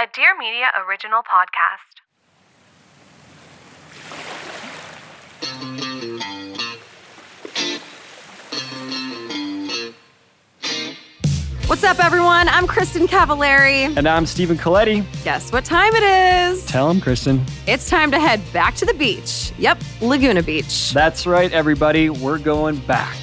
A Dear Media original podcast. What's up, everyone? I'm Kristin Cavallari. And I'm Stephen Colletti. Guess what time it is? Tell him, Kristin. It's time to head back to the beach. Yep, Laguna Beach. That's right, everybody. We're going back.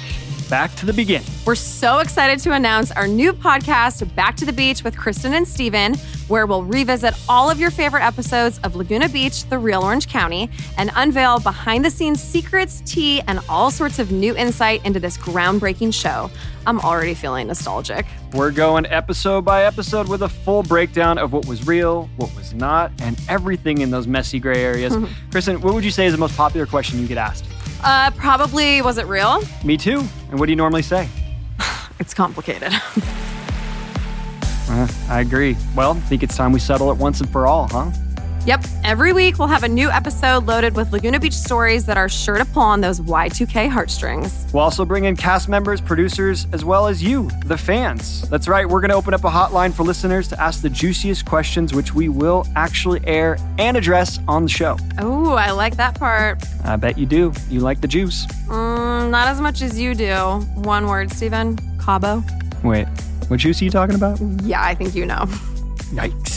Back to the beginning. We're so excited to announce our new podcast, Back to the Beach with Kristin and Stephen, where we'll revisit all of your favorite episodes of Laguna Beach, the real Orange County, and unveil behind the scenes secrets, tea, and all sorts of new insight into this groundbreaking show. I'm already feeling nostalgic. We're going episode by episode with a full breakdown of what was real, what was not, and everything in those messy gray areas. Kristin, what would you say is the most popular question you get asked? Uh, probably, was it real? Me too. And what do you normally say? It's complicated. Uh, I agree. Well, I think it's time we settle it once and for all, huh? Yep. Every week we'll have a new episode loaded with Laguna Beach stories that are sure to pull on those Y2K heartstrings. We'll also bring in cast members, producers, as well as you, the fans. That's right, we're going to open up a hotline for listeners to ask the juiciest questions, which we will actually air and address on the show. Oh, I like that part. I bet you do. You like the juice. Mm, not as much as you do. One word, Stephen. Cabo. Wait, what juice are you talking about? Yeah, I think you know. Yikes.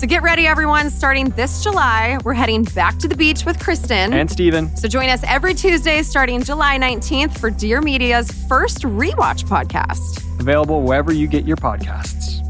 So get ready, everyone. Starting this July, we're heading back to the beach with Kristin. And Stephen. so join us every Tuesday starting July 19th for Dear Media's first rewatch podcast. Available wherever you get your podcasts.